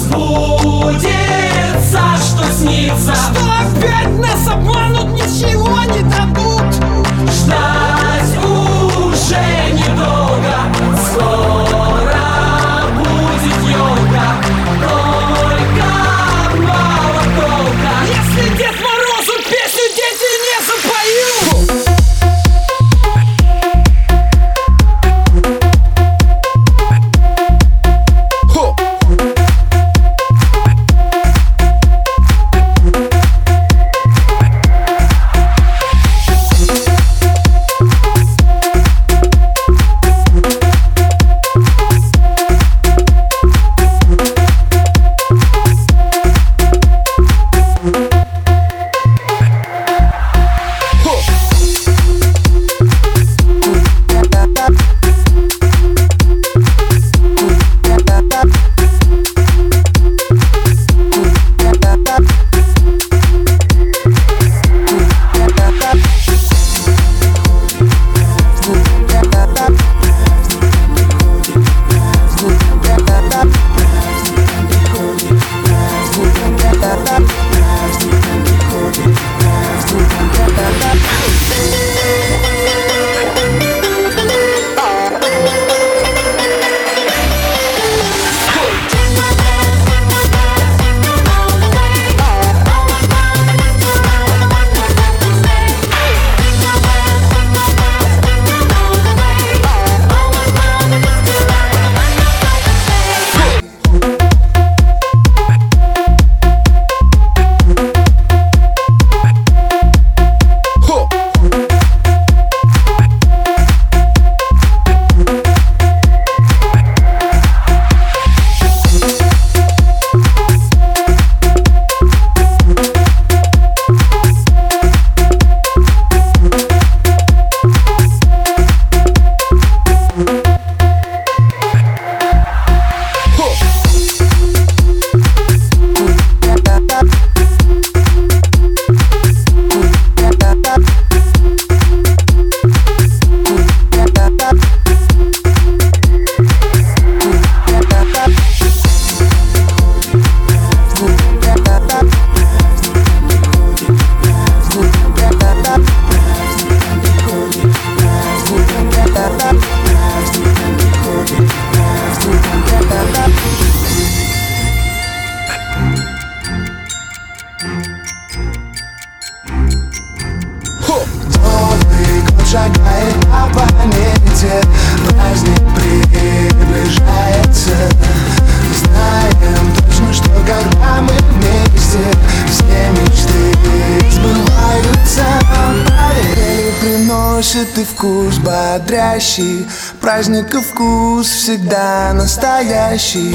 сбудется, что снится. Что опять нас обманут, ничего не дадут. Ждать чистый вкус бодрящий Праздника вкус всегда настоящий.